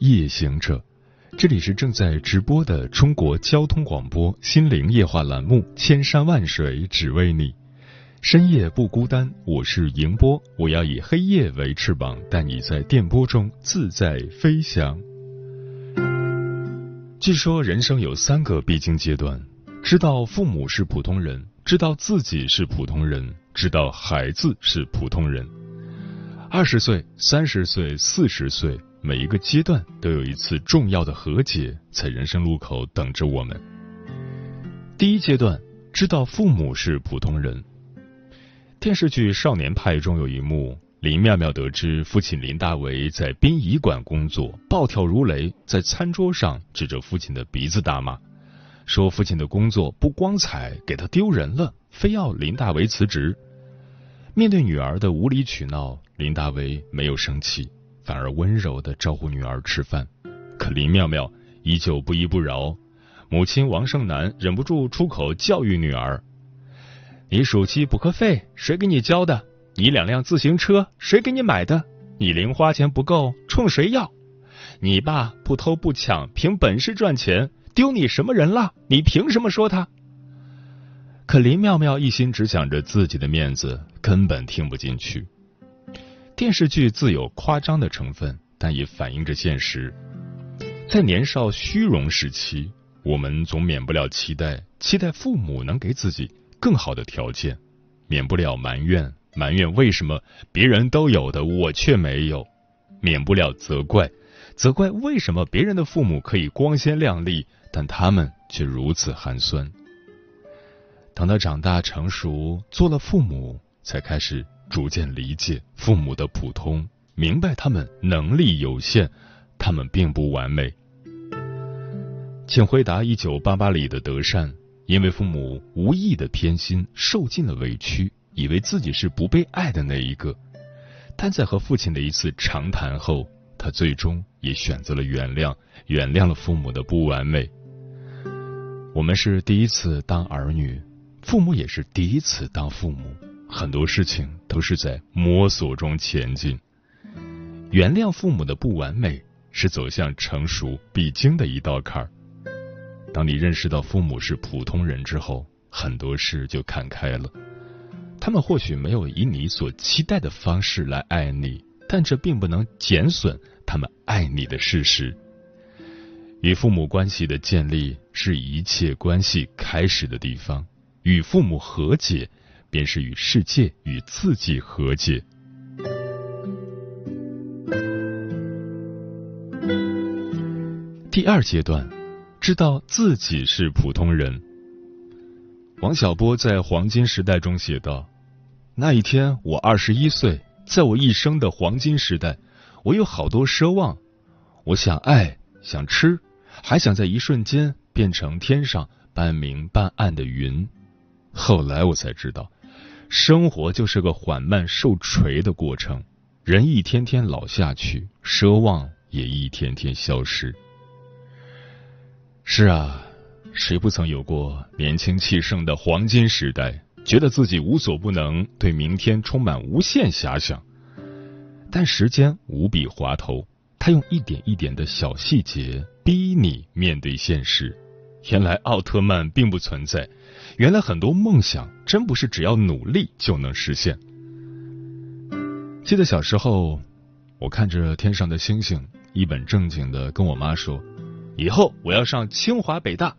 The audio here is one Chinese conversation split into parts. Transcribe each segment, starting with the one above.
夜行者，这里是正在直播的中国交通广播心灵夜话栏目《千山万水只为你》，深夜不孤单，我是迎波，我要以黑夜为翅膀，带你在电波中自在飞翔。据说人生有三个必经阶段：知道父母是普通人，知道自己是普通人，知道孩子是普通人。二十岁、三十岁、四十岁，每一个阶段都有一次重要的和解，在人生路口等着我们。第一阶段，知道父母是普通人。电视剧《少年派》中有一幕，林妙妙得知父亲林大为在殡仪馆工作，暴跳如雷，在餐桌上指着父亲的鼻子大骂，说父亲的工作不光彩，给他丢人了，非要林大为辞职。面对女儿的无理取闹，林大为没有生气，反而温柔的招呼女儿吃饭。可林妙妙依旧不依不饶，母亲王胜男忍不住出口教育女儿：“你暑期补课费谁给你交的？你两辆自行车谁给你买的？你零花钱不够冲谁要？你爸不偷不抢，凭本事赚钱，丢你什么人了？你凭什么说他？”可林妙妙一心只想着自己的面子，根本听不进去。电视剧自有夸张的成分，但也反映着现实。在年少虚荣时期，我们总免不了期待，期待父母能给自己更好的条件，免不了埋怨，埋怨为什么别人都有的我却没有，免不了责怪，责怪为什么别人的父母可以光鲜亮丽，但他们却如此寒酸。等到长大成熟，做了父母，才开始逐渐理解父母的普通，明白他们能力有限，他们并不完美。请回答：一九八八里的德善，因为父母无意的偏心，受尽了委屈，以为自己是不被爱的那一个。但在和父亲的一次长谈后，他最终也选择了原谅，原谅了父母的不完美。我们是第一次当儿女。父母也是第一次当父母，很多事情都是在摸索中前进。原谅父母的不完美，是走向成熟必经的一道坎儿。当你认识到父母是普通人之后，很多事就看开了。他们或许没有以你所期待的方式来爱你，但这并不能减损他们爱你的事实。与父母关系的建立，是一切关系开始的地方。与父母和解，便是与世界与自己和解。第二阶段，知道自己是普通人。王小波在《黄金时代》中写道：“那一天，我二十一岁，在我一生的黄金时代，我有好多奢望，我想爱，想吃，还想在一瞬间变成天上半明半暗的云。”后来我才知道，生活就是个缓慢受锤的过程，人一天天老下去，奢望也一天天消失。是啊，谁不曾有过年轻气盛的黄金时代，觉得自己无所不能，对明天充满无限遐想？但时间无比滑头，他用一点一点的小细节逼你面对现实。原来奥特曼并不存在。原来很多梦想真不是只要努力就能实现。记得小时候，我看着天上的星星，一本正经的跟我妈说：“以后我要上清华北大。”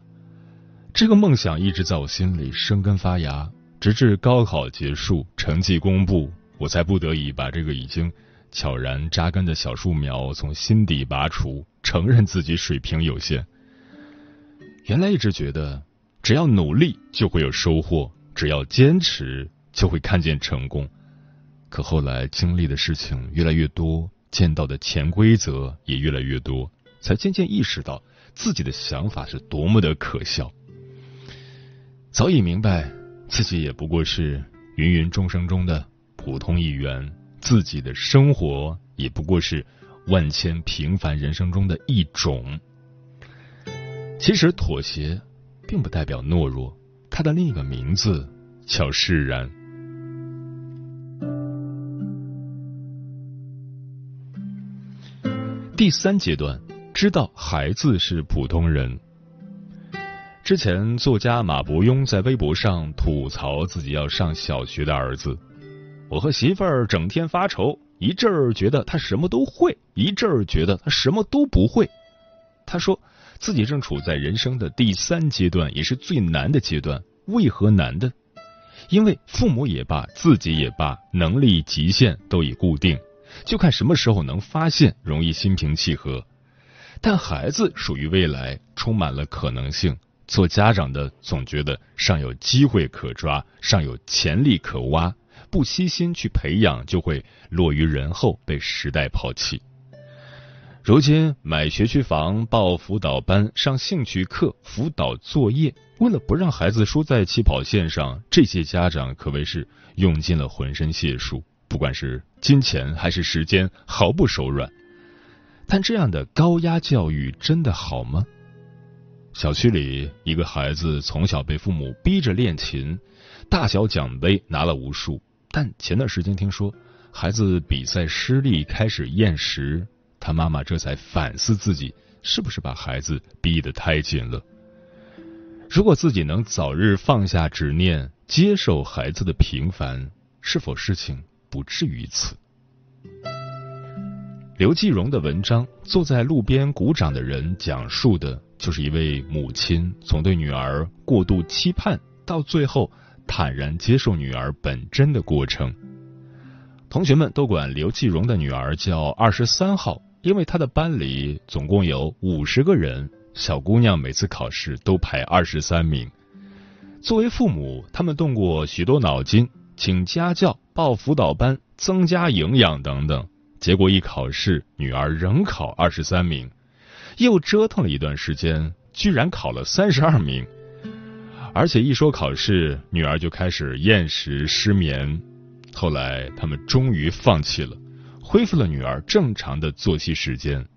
这个梦想一直在我心里生根发芽，直至高考结束，成绩公布，我才不得已把这个已经悄然扎根的小树苗从心底拔除，承认自己水平有限。原来一直觉得。只要努力就会有收获，只要坚持就会看见成功。可后来经历的事情越来越多，见到的潜规则也越来越多，才渐渐意识到自己的想法是多么的可笑。早已明白自己也不过是芸芸众生中的普通一员，自己的生活也不过是万千平凡人生中的一种。其实妥协并不代表懦弱，它的另一个名字叫释然。第三阶段，知道孩子是普通人。之前，作家马伯庸在微博上吐槽自己要上小学的儿子：“我和媳妇儿整天发愁，一阵儿觉得他什么都会，一阵儿觉得他什么都不会。”他说自己正处在人生的第三阶段，也是最难的阶段。为何难的？因为父母也罢，自己也罢，能力极限都已固定。就看什么时候能发现，容易心平气和。但孩子属于未来，充满了可能性。做家长的总觉得尚有机会可抓，尚有潜力可挖，不悉心去培养，就会落于人后，被时代抛弃。如今买学区房、报辅导班、上兴趣课、辅导作业，为了不让孩子输在起跑线上，这些家长可谓是用尽了浑身解数。不管是金钱还是时间，毫不手软。但这样的高压教育真的好吗？小区里一个孩子从小被父母逼着练琴，大小奖杯拿了无数。但前段时间听说孩子比赛失利，开始厌食，他妈妈这才反思自己是不是把孩子逼得太紧了。如果自己能早日放下执念，接受孩子的平凡，是否事情？不至于此。刘继荣的文章《坐在路边鼓掌的人》讲述的就是一位母亲从对女儿过度期盼，到最后坦然接受女儿本真的过程。同学们都管刘继荣的女儿叫“二十三号”，因为他的班里总共有五十个人，小姑娘每次考试都排二十三名。作为父母，他们动过许多脑筋。请家教、报辅导班、增加营养等等，结果一考试，女儿仍考二十三名，又折腾了一段时间，居然考了三十二名。而且一说考试，女儿就开始厌食、失眠。后来他们终于放弃了，恢复了女儿正常的作息时间。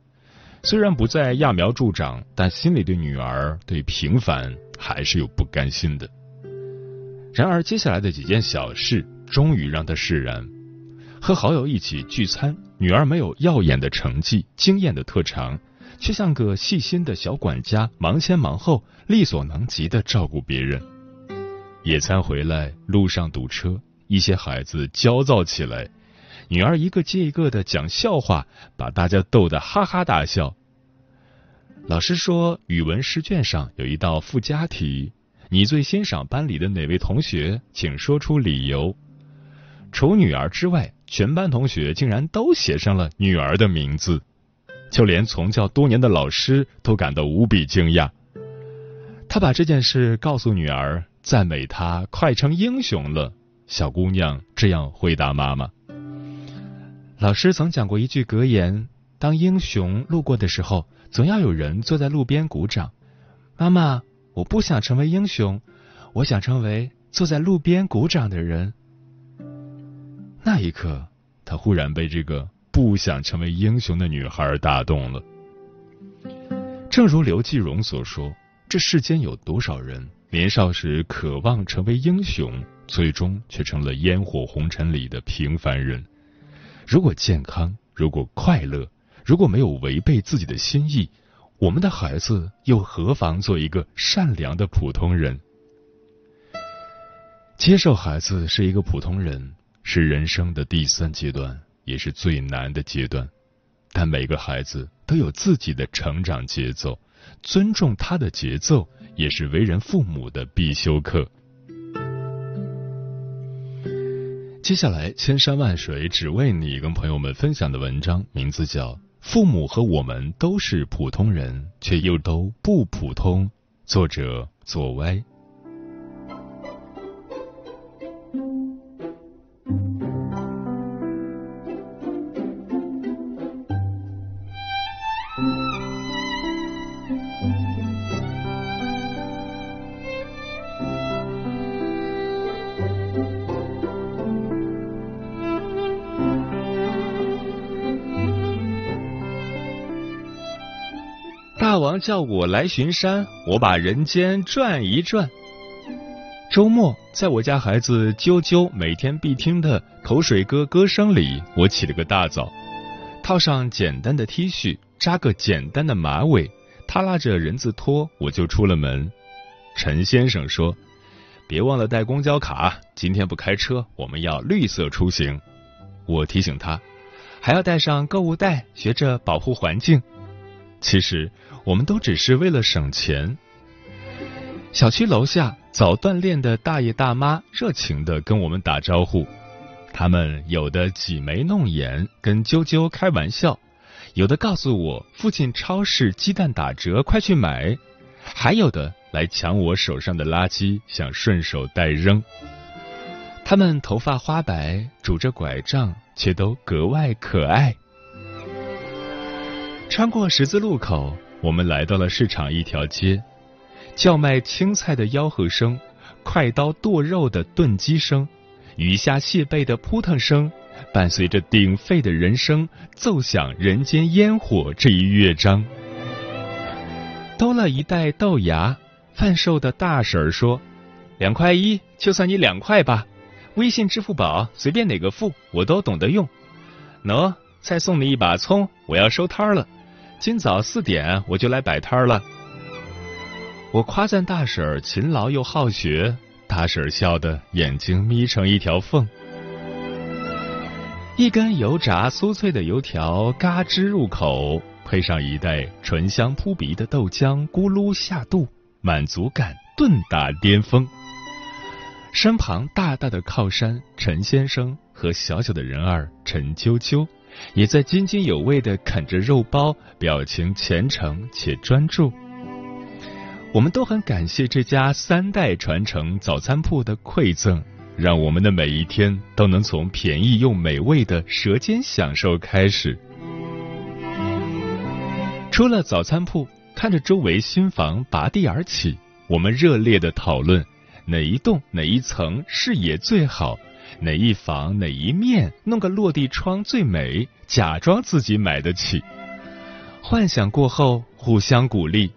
虽然不再揠苗助长，但心里对女儿、对平凡还是有不甘心的。然而，接下来的几件小事终于让他释然。和好友一起聚餐，女儿没有耀眼的成绩、惊艳的特长，却像个细心的小管家，忙前忙后，力所能及的照顾别人。野餐回来，路上堵车，一些孩子焦躁起来，女儿一个接一个的讲笑话，把大家逗得哈哈大笑。老师说，语文试卷上有一道附加题。你最欣赏班里的哪位同学？请说出理由。除女儿之外，全班同学竟然都写上了女儿的名字，就连从教多年的老师都感到无比惊讶。他把这件事告诉女儿，赞美她快成英雄了。小姑娘这样回答妈妈：“老师曾讲过一句格言，当英雄路过的时候，总要有人坐在路边鼓掌。”妈妈。我不想成为英雄，我想成为坐在路边鼓掌的人。那一刻，他忽然被这个不想成为英雄的女孩打动了。正如刘继荣所说：“这世间有多少人年少时渴望成为英雄，最终却成了烟火红尘里的平凡人？如果健康，如果快乐，如果没有违背自己的心意。”我们的孩子又何妨做一个善良的普通人？接受孩子是一个普通人，是人生的第三阶段，也是最难的阶段。但每个孩子都有自己的成长节奏，尊重他的节奏，也是为人父母的必修课。接下来，千山万水只为你，跟朋友们分享的文章名字叫。父母和我们都是普通人，却又都不普通。作者：左歪。叫我来巡山，我把人间转一转。周末，在我家孩子啾啾每天必听的口水歌歌声里，我起了个大早，套上简单的 T 恤，扎个简单的马尾，他拉着人字拖，我就出了门。陈先生说：“别忘了带公交卡，今天不开车，我们要绿色出行。”我提醒他，还要带上购物袋，学着保护环境。其实，我们都只是为了省钱。小区楼下。早锻炼的大爷大妈热情的跟我们打招呼，他们有的挤眉弄眼跟啾啾开玩笑，有的告诉我附近超市鸡蛋打折，快去买，还有的来抢我手上的垃圾，想顺手带扔。他们头发花白，拄着拐杖，却都格外可爱。穿过十字路口，我们来到了市场一条街。叫卖青菜的吆喝声，快刀剁肉的炖鸡声，鱼虾蟹贝的扑腾声，伴随着鼎沸的人声，奏响人间烟火这一乐章。兜了一袋豆芽，贩售的大婶儿说：“两块一，就算你两块吧。微信、支付宝随便哪个付，我都懂得用。喏，再送你一把葱，我要收摊了。今早四点我就来摆摊了。”我夸赞大婶儿勤劳又好学，大婶儿笑得眼睛眯成一条缝。一根油炸酥脆的油条，嘎吱入口，配上一袋醇香扑鼻的豆浆，咕噜下肚，满足感顿达巅峰。身旁大大的靠山陈先生和小小的人儿陈啾啾，也在津津有味的啃着肉包，表情虔诚且专注。我们都很感谢这家三代传承早餐铺的馈赠，让我们的每一天都能从便宜又美味的舌尖享受开始。出了早餐铺，看着周围新房拔地而起，我们热烈的讨论哪一栋哪一层视野最好，哪一房哪一面弄个落地窗最美，假装自己买得起。幻想过后，互相鼓励。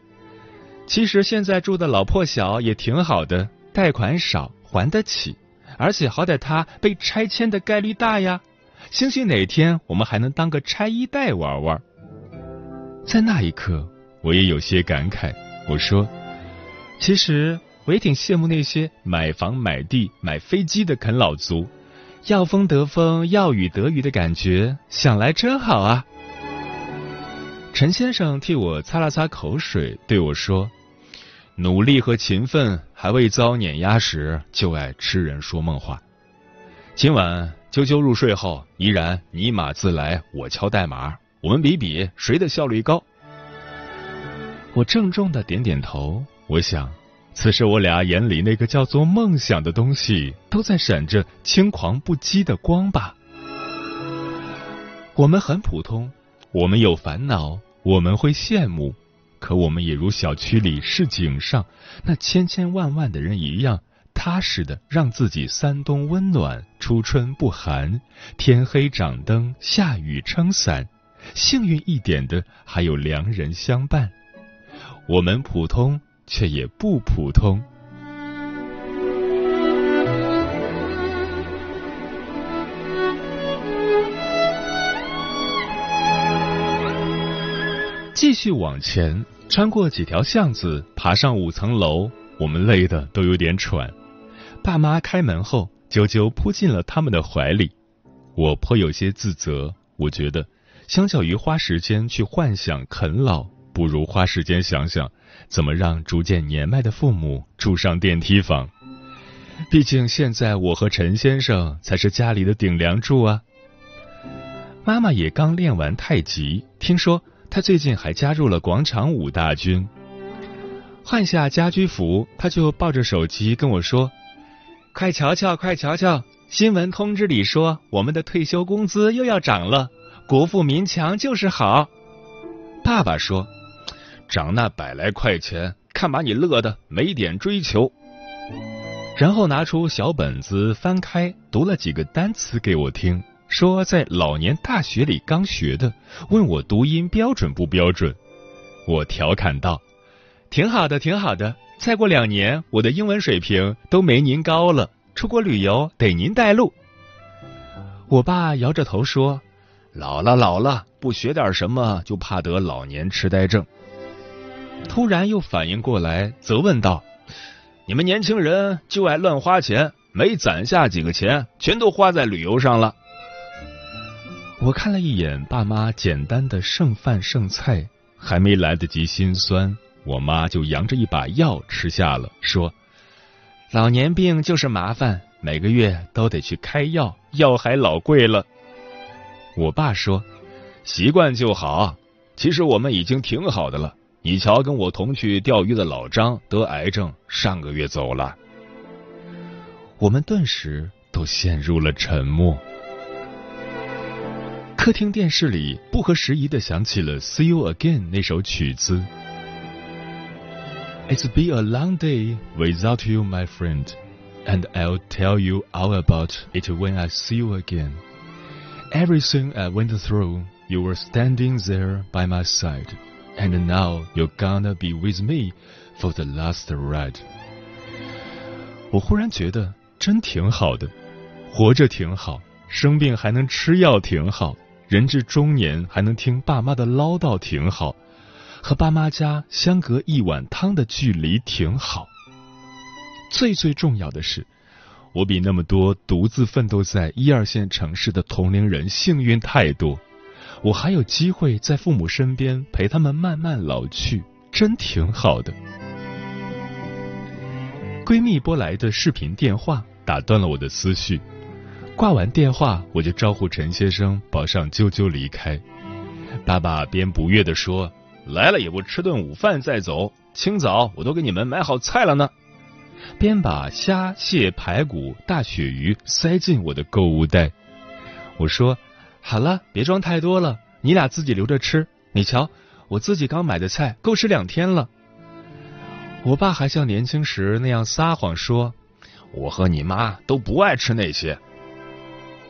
其实现在住的老破小也挺好的，贷款少，还得起，而且好歹它被拆迁的概率大呀。兴许哪天我们还能当个拆一代玩玩。在那一刻，我也有些感慨。我说，其实我也挺羡慕那些买房、买地、买飞机的啃老族，要风得风，要雨得雨的感觉，想来真好啊。陈先生替我擦了擦口水，对我说：“努力和勤奋还未遭碾压时，就爱痴人说梦话。今晚啾啾入睡后，依然你码字来，我敲代码，我们比比谁的效率高。”我郑重的点点头。我想，此时我俩眼里那个叫做梦想的东西，都在闪着轻狂不羁的光吧。我们很普通。我们有烦恼，我们会羡慕，可我们也如小区里市井上那千千万万的人一样，踏实的让自己三冬温暖，初春不寒，天黑掌灯，下雨撑伞。幸运一点的还有良人相伴。我们普通，却也不普通。继续往前，穿过几条巷子，爬上五层楼，我们累得都有点喘。爸妈开门后，啾啾扑进了他们的怀里。我颇有些自责，我觉得，相较于花时间去幻想啃老，不如花时间想想怎么让逐渐年迈的父母住上电梯房。毕竟现在我和陈先生才是家里的顶梁柱啊。妈妈也刚练完太极，听说。他最近还加入了广场舞大军。换下家居服，他就抱着手机跟我说：“快瞧瞧，快瞧瞧，新闻通知里说我们的退休工资又要涨了，国富民强就是好。”爸爸说：“涨那百来块钱，看把你乐的没点追求。”然后拿出小本子翻开，读了几个单词给我听。说在老年大学里刚学的，问我读音标准不标准？我调侃道：“挺好的，挺好的。再过两年，我的英文水平都没您高了，出国旅游得您带路。”我爸摇着头说：“老了，老了，不学点什么就怕得老年痴呆症。”突然又反应过来，责问道：“你们年轻人就爱乱花钱，没攒下几个钱，全都花在旅游上了。”我看了一眼爸妈简单的剩饭剩菜，还没来得及心酸，我妈就扬着一把药吃下了，说：“老年病就是麻烦，每个月都得去开药，药还老贵了。”我爸说：“习惯就好，其实我们已经挺好的了。你瞧，跟我同去钓鱼的老张得癌症，上个月走了。”我们顿时都陷入了沉默。客厅电视里不合时宜的响起了《See You Again》那首曲子。It's been a long day without you, my friend, and I'll tell you all about it when I see you again. Everything I went through, you were standing there by my side, and now you're gonna be with me for the last ride. 我忽然觉得真挺好的，活着挺好，生病还能吃药挺好。人至中年还能听爸妈的唠叨挺好，和爸妈家相隔一碗汤的距离挺好。最最重要的是，我比那么多独自奋斗在一二线城市的同龄人幸运太多。我还有机会在父母身边陪他们慢慢老去，真挺好的。闺蜜拨来的视频电话打断了我的思绪。挂完电话，我就招呼陈先生抱上啾啾离开。爸爸边不悦地说：“来了也不吃顿午饭再走，清早我都给你们买好菜了呢。”边把虾、蟹、排骨、大鳕鱼塞进我的购物袋。我说：“好了，别装太多了，你俩自己留着吃。你瞧，我自己刚买的菜够吃两天了。”我爸还像年轻时那样撒谎说：“我和你妈都不爱吃那些。”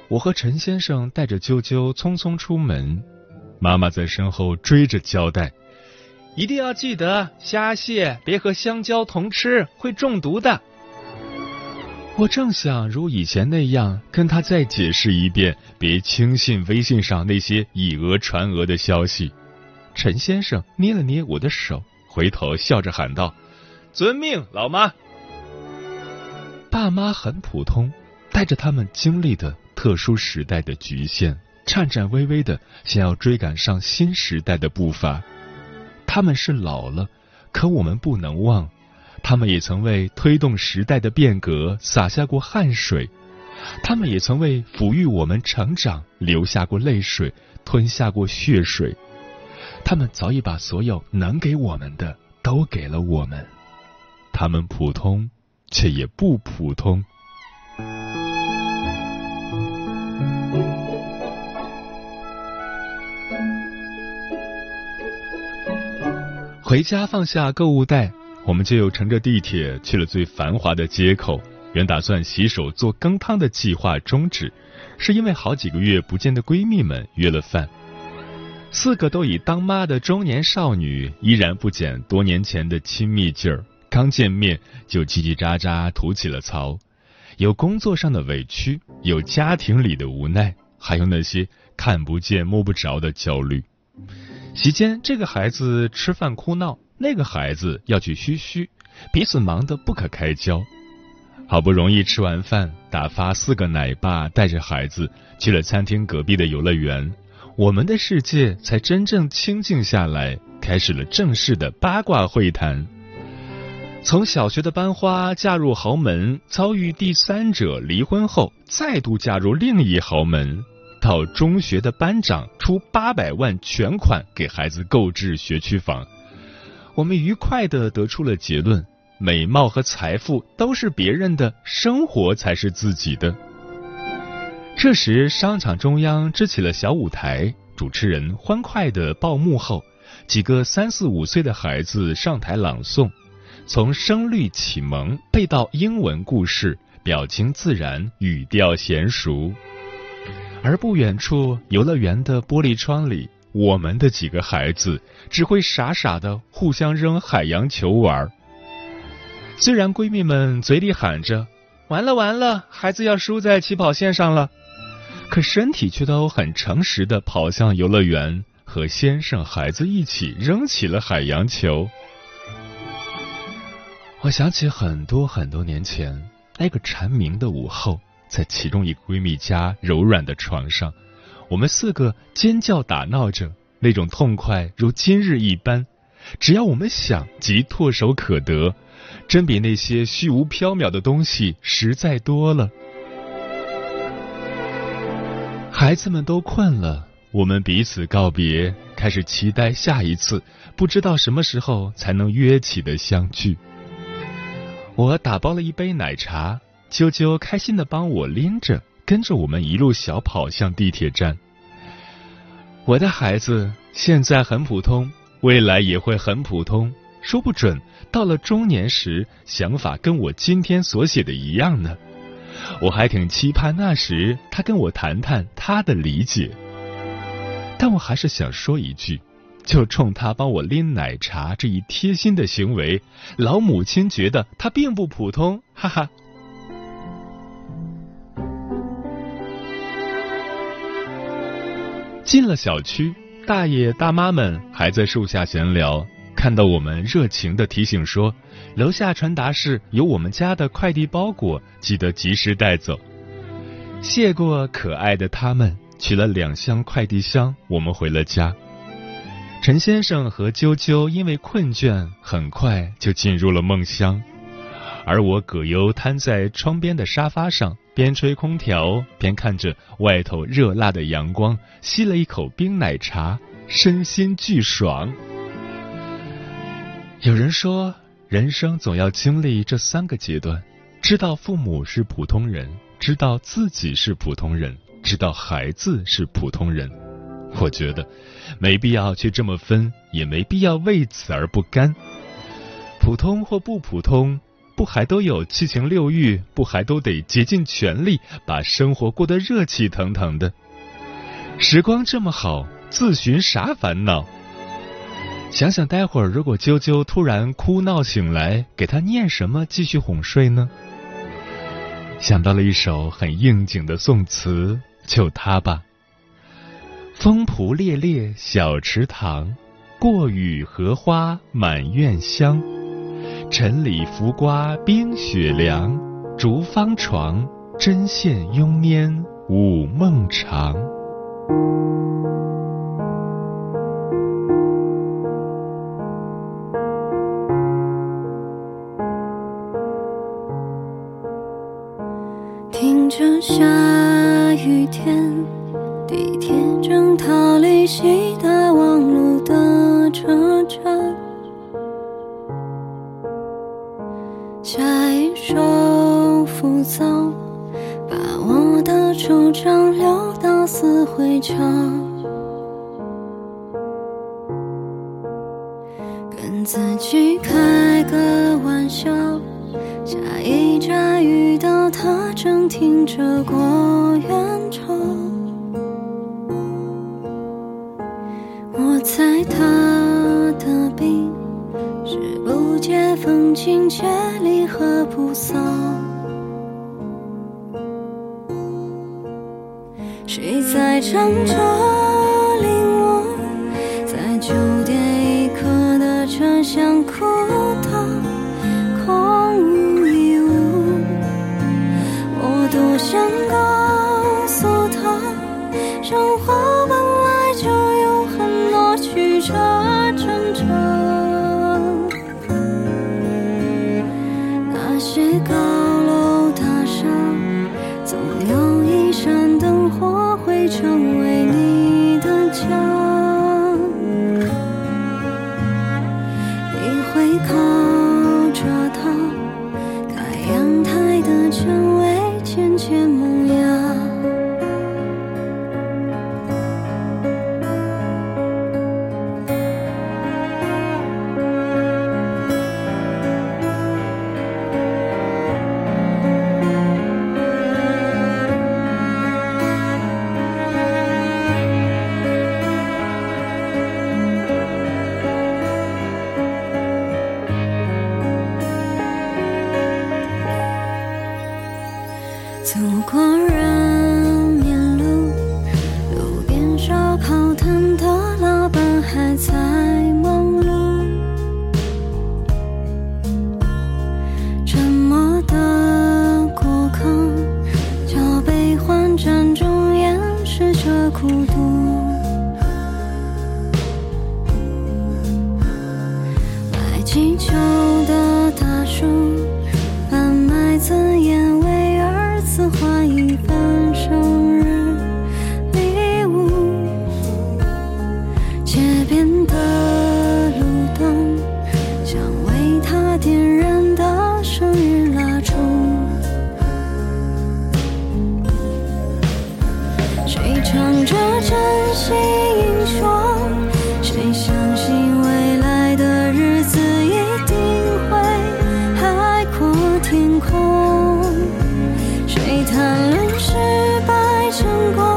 我和陈先生带着啾啾匆匆出门，妈妈在身后追着交代：“一定要记得虾蟹别和香蕉同吃，会中毒的。”我正想如以前那样跟他再解释一遍，别轻信微信上那些以讹传讹的消息。陈先生捏了捏我的手，回头笑着喊道：“遵命，老妈。”爸妈很普通，带着他们经历的。特殊时代的局限，颤颤巍巍的想要追赶上新时代的步伐。他们是老了，可我们不能忘，他们也曾为推动时代的变革洒下过汗水，他们也曾为抚育我们成长流下过泪水，吞下过血水。他们早已把所有能给我们的都给了我们。他们普通，却也不普通。回家放下购物袋，我们就又乘着地铁去了最繁华的街口。原打算洗手做羹汤的计划终止，是因为好几个月不见的闺蜜们约了饭。四个都已当妈的中年少女，依然不减多年前的亲密劲儿。刚见面就叽叽喳喳吐起了槽，有工作上的委屈，有家庭里的无奈，还有那些看不见摸不着的焦虑。席间，这个孩子吃饭哭闹，那个孩子要去嘘嘘，彼此忙得不可开交。好不容易吃完饭，打发四个奶爸带着孩子去了餐厅隔壁的游乐园，我们的世界才真正清静下来，开始了正式的八卦会谈。从小学的班花嫁入豪门，遭遇第三者离婚后，再度嫁入另一豪门。到中学的班长出八百万全款给孩子购置学区房，我们愉快的得出了结论：美貌和财富都是别人的，生活才是自己的。这时，商场中央支起了小舞台，主持人欢快的报幕后，几个三四五岁的孩子上台朗诵，从声律启蒙背到英文故事，表情自然，语调娴熟。而不远处，游乐园的玻璃窗里，我们的几个孩子只会傻傻的互相扔海洋球玩。虽然闺蜜们嘴里喊着“完了完了，孩子要输在起跑线上了”，可身体却都很诚实的跑向游乐园，和先生、孩子一起扔起了海洋球。我想起很多很多年前那个蝉鸣的午后，在其中一个闺蜜家柔软的床上。我们四个尖叫打闹着，那种痛快如今日一般。只要我们想，即唾手可得，真比那些虚无缥缈的东西实在多了。孩子们都困了，我们彼此告别，开始期待下一次，不知道什么时候才能约起的相聚。我打包了一杯奶茶，啾啾开心的帮我拎着。跟着我们一路小跑向地铁站。我的孩子现在很普通，未来也会很普通，说不准到了中年时，想法跟我今天所写的一样呢。我还挺期盼那时他跟我谈谈他的理解。但我还是想说一句，就冲他帮我拎奶茶这一贴心的行为，老母亲觉得他并不普通，哈哈。进了小区，大爷大妈们还在树下闲聊，看到我们热情的提醒说：“楼下传达室有我们家的快递包裹，记得及时带走。”谢过可爱的他们，取了两箱快递箱，我们回了家。陈先生和啾啾因为困倦，很快就进入了梦乡，而我葛优瘫在窗边的沙发上。边吹空调边看着外头热辣的阳光，吸了一口冰奶茶，身心俱爽。有人说，人生总要经历这三个阶段：知道父母是普通人，知道自己是普通人，知道孩子是普通人。我觉得没必要去这么分，也没必要为此而不甘。普通或不普通。不还都有七情六欲？不还都得竭尽全力把生活过得热气腾腾的？时光这么好，自寻啥烦恼？想想待会儿如果啾啾突然哭闹醒来，给他念什么继续哄睡呢？想到了一首很应景的宋词，就他吧。风蒲烈烈小池塘，过雨荷花满院香。晨里浮瓜冰雪凉，竹方床，针线慵拈午梦长。听着下雨天，地铁正逃离西大望路的车站。会场，跟自己开个玩笑。下一站遇到他，正听着郭元潮，我猜他的病是不解风情千里。和不丧，在唱着谈论失败成功